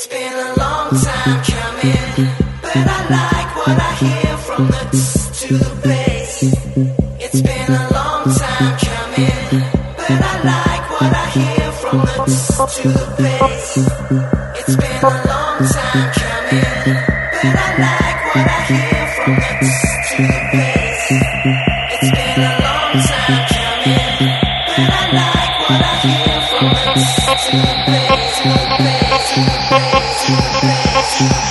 It's been a long time coming, but I like what I hear from the to the bass. It's been a long time coming, but I like what I hear from the to the bass. It's been a long time coming, but I like what I hear from the to the bass.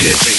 Kick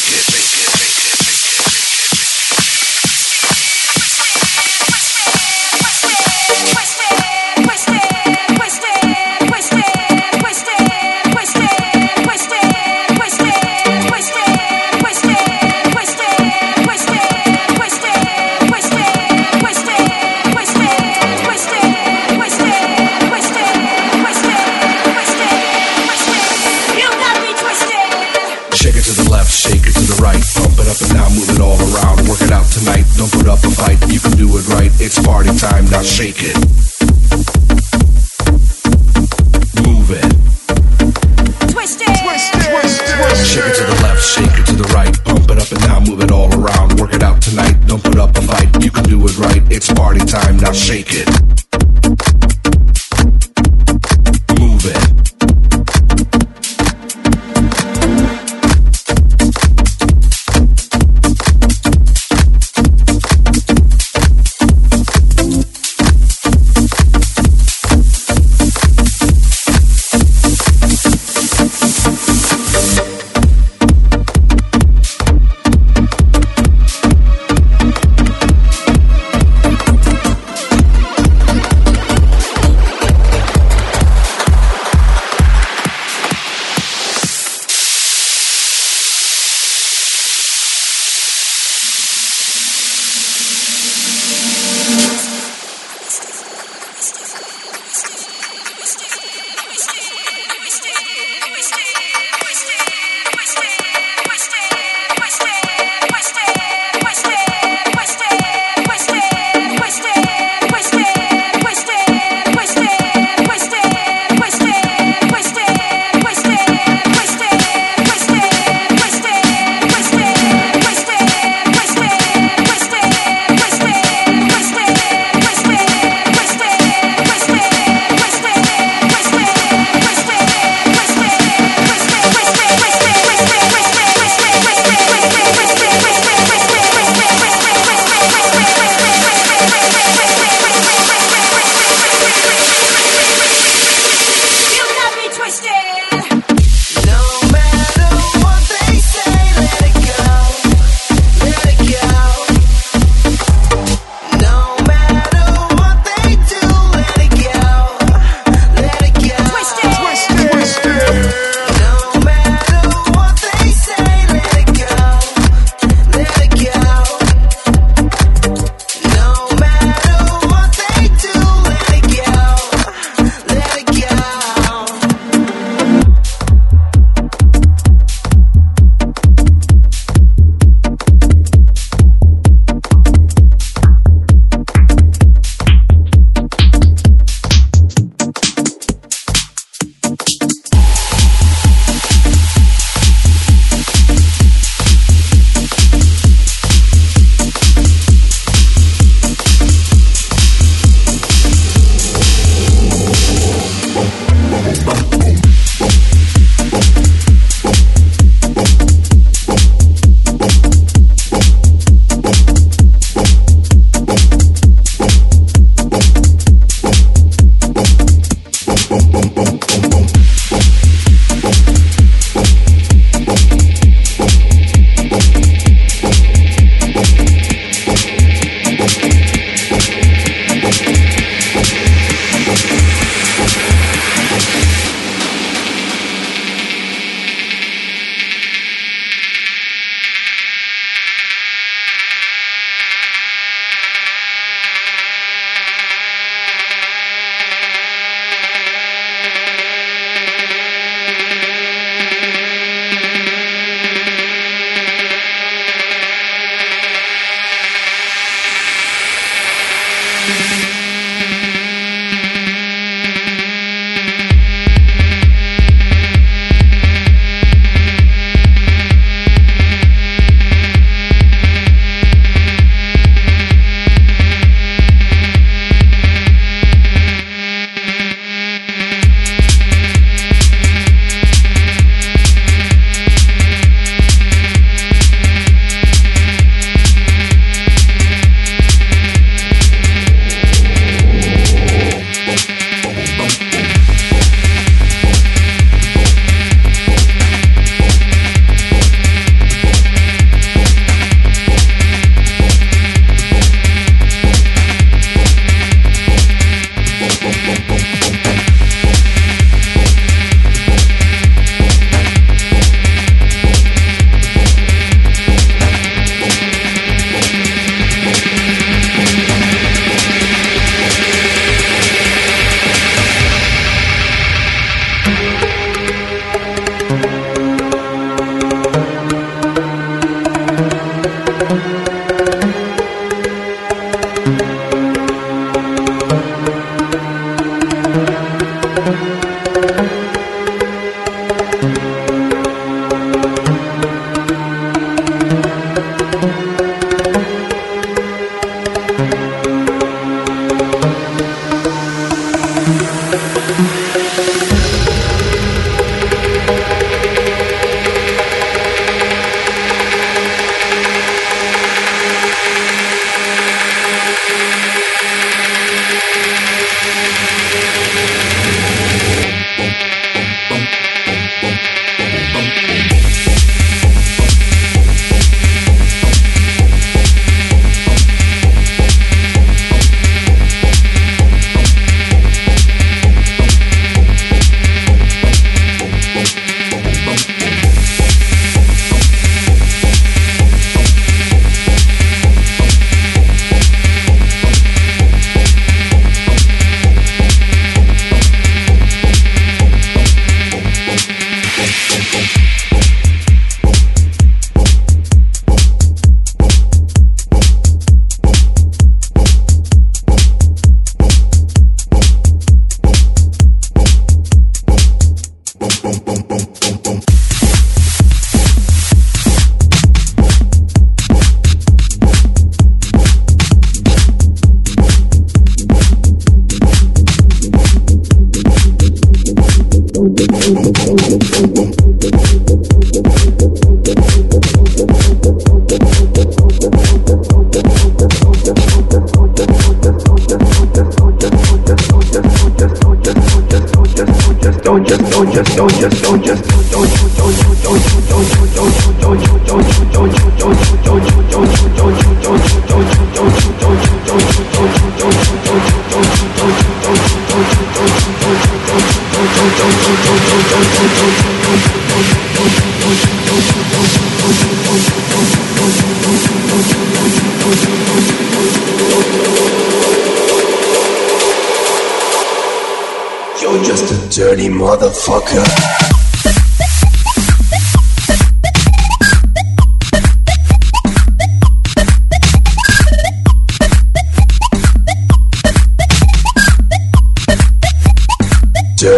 You're just a dirty motherfucker.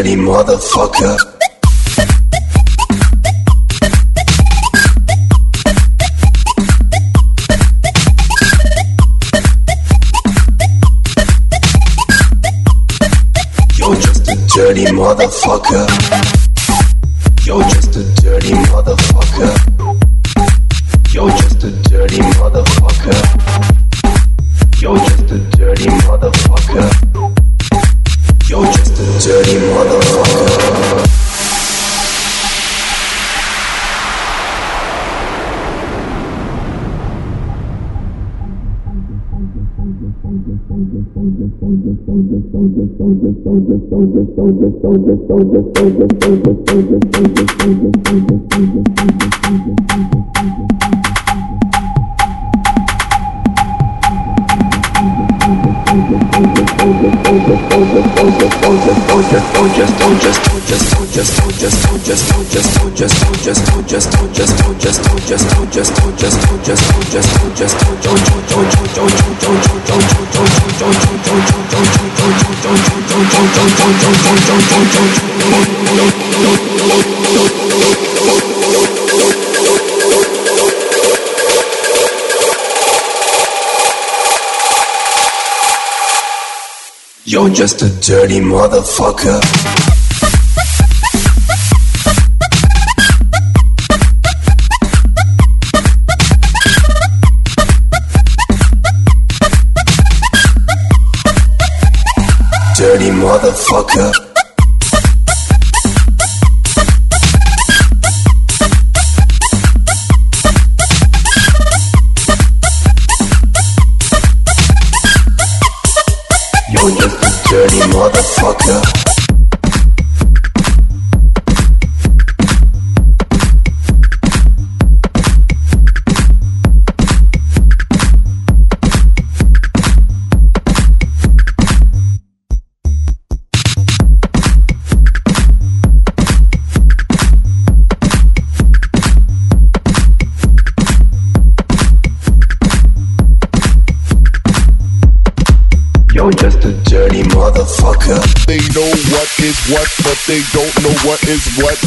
dirty motherfucker. You're just a dirty motherfucker. You're just a dirty motherfucker. just You're just a dirty motherfucker. You're just a dirty motherfucker.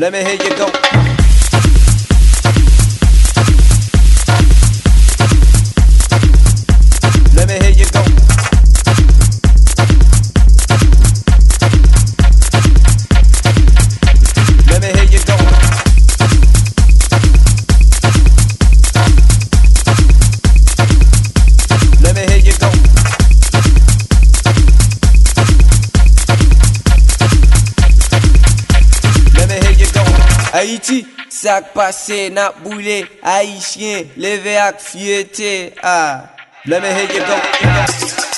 Let me hear you go. Sak pase nap boule, Haitien, leve ak fiyete, a. Ah. Blame hege blok,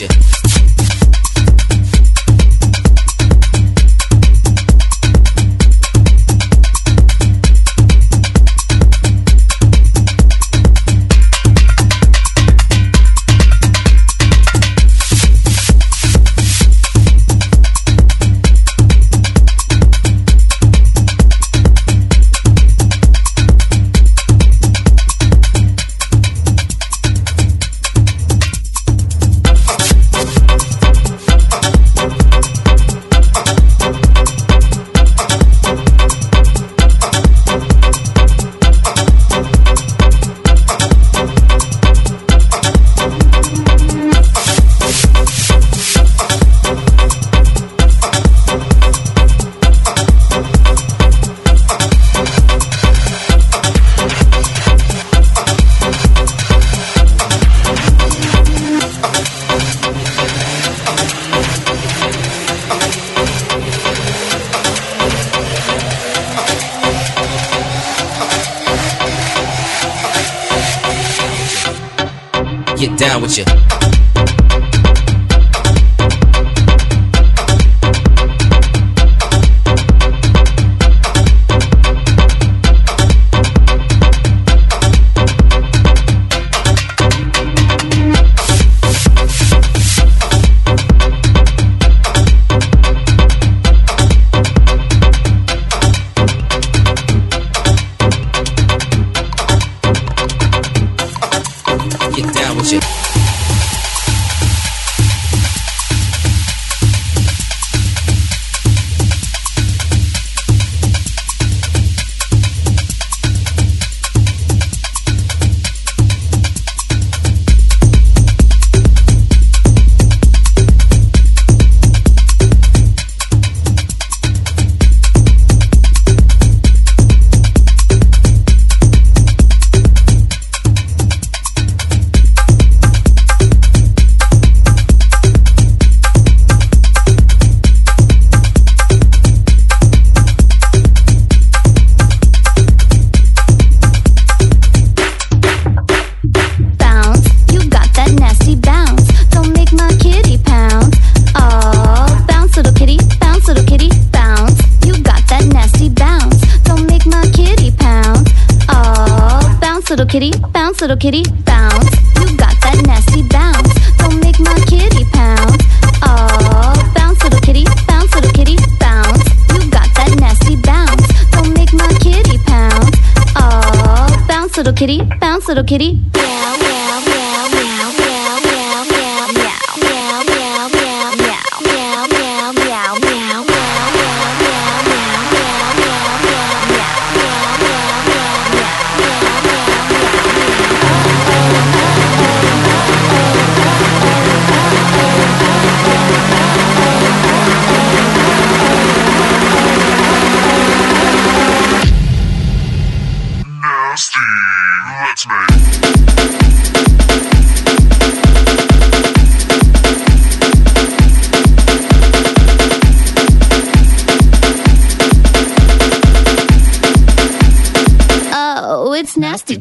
with you.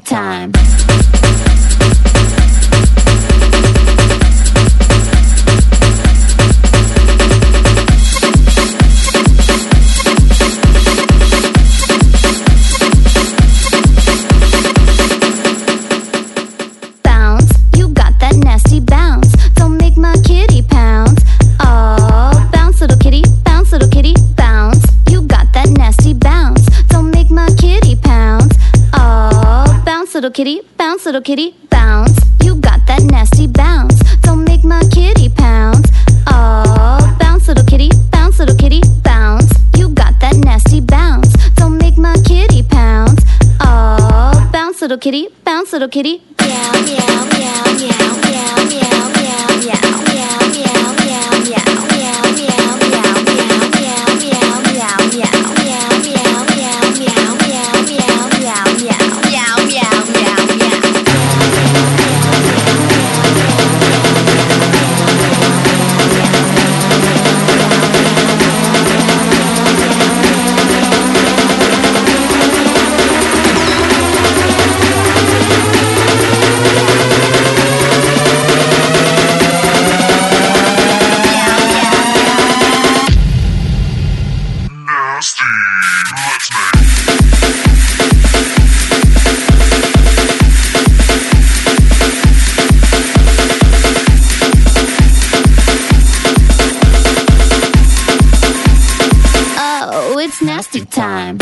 time. kitty, bounce. You got that nasty bounce. Don't make my kitty pounce. Oh, bounce, little kitty, bounce, little kitty, bounce. You got that nasty bounce. Don't make my kitty pounce. Oh, bounce, little kitty, bounce, little kitty, it's nasty time.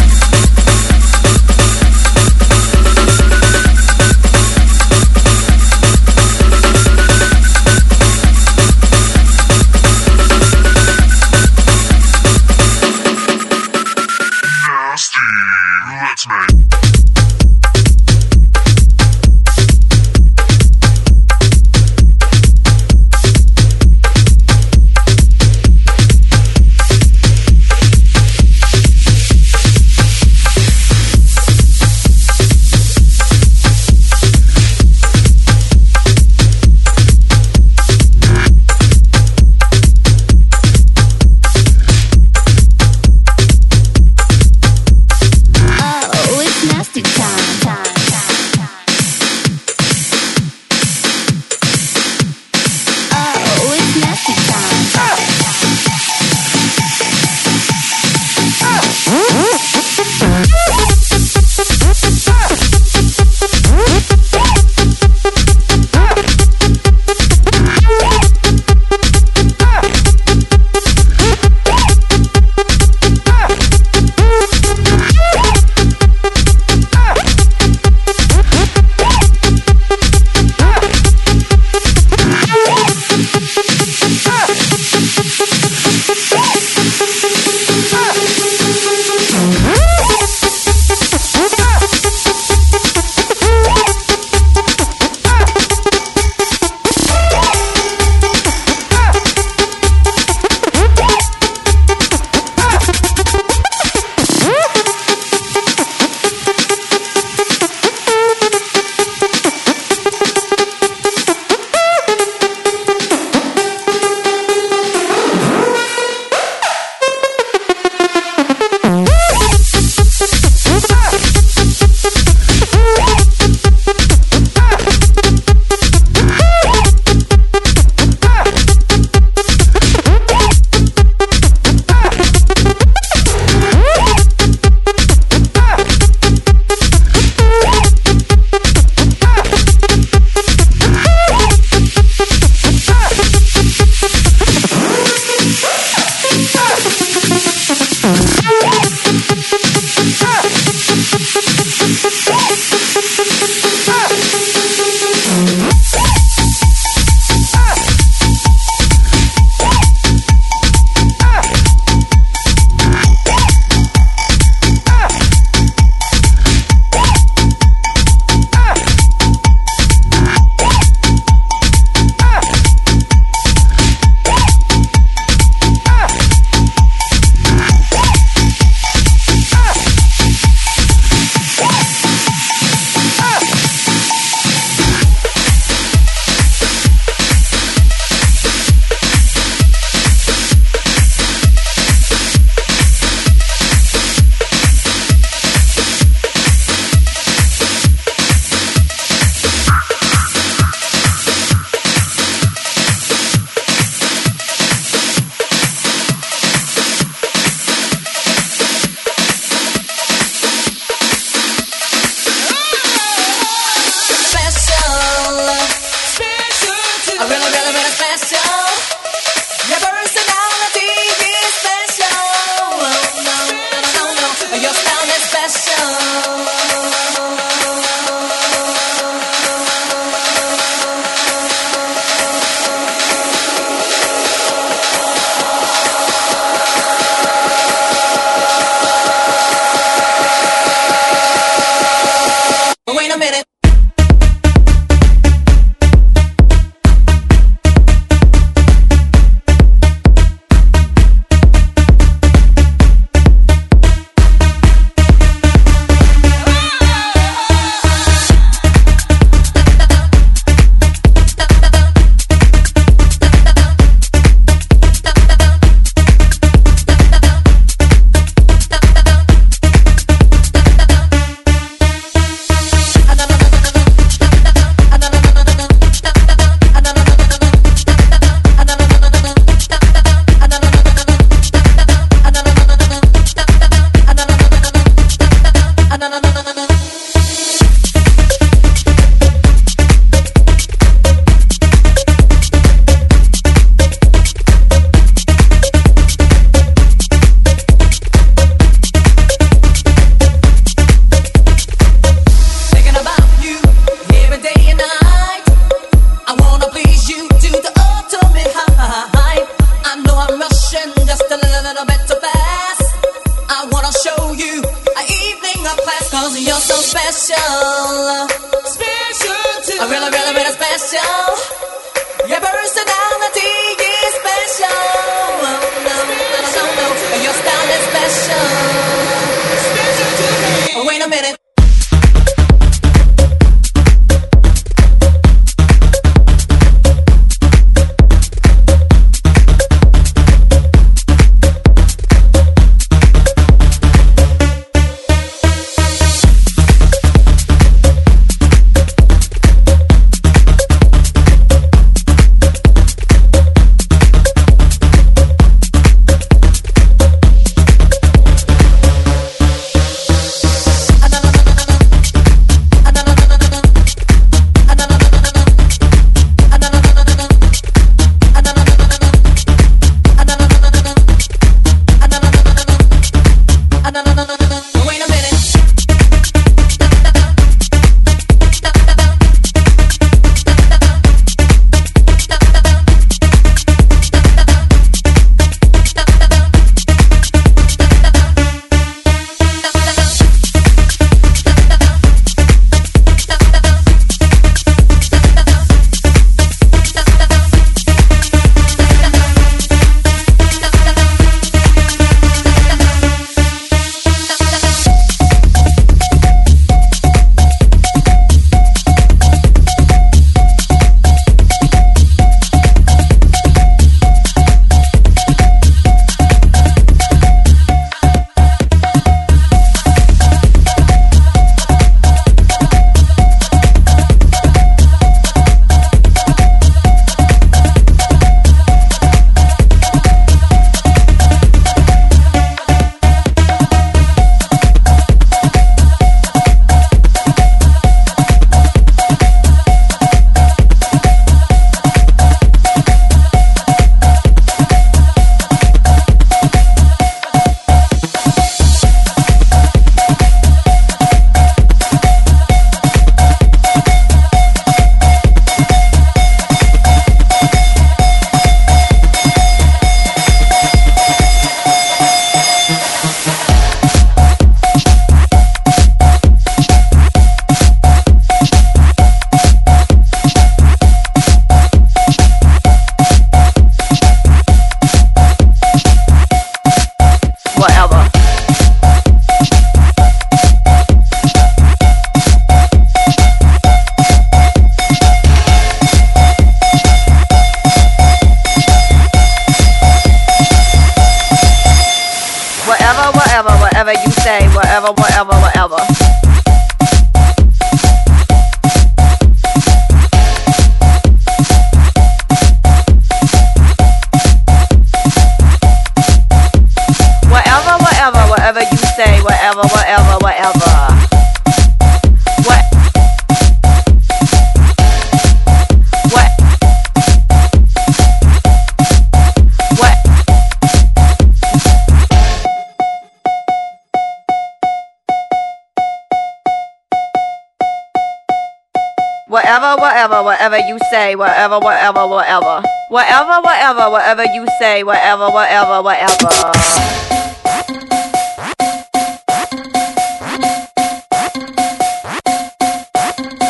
Say, whatever, whatever, whatever. Whatever, whatever, whatever you say, whatever, whatever, whatever.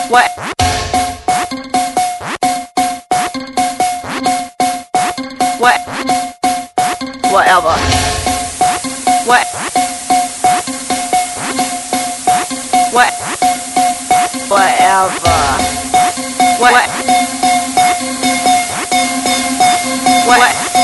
What? What? Whatever. What? What? Whatever. What? What? Whatever.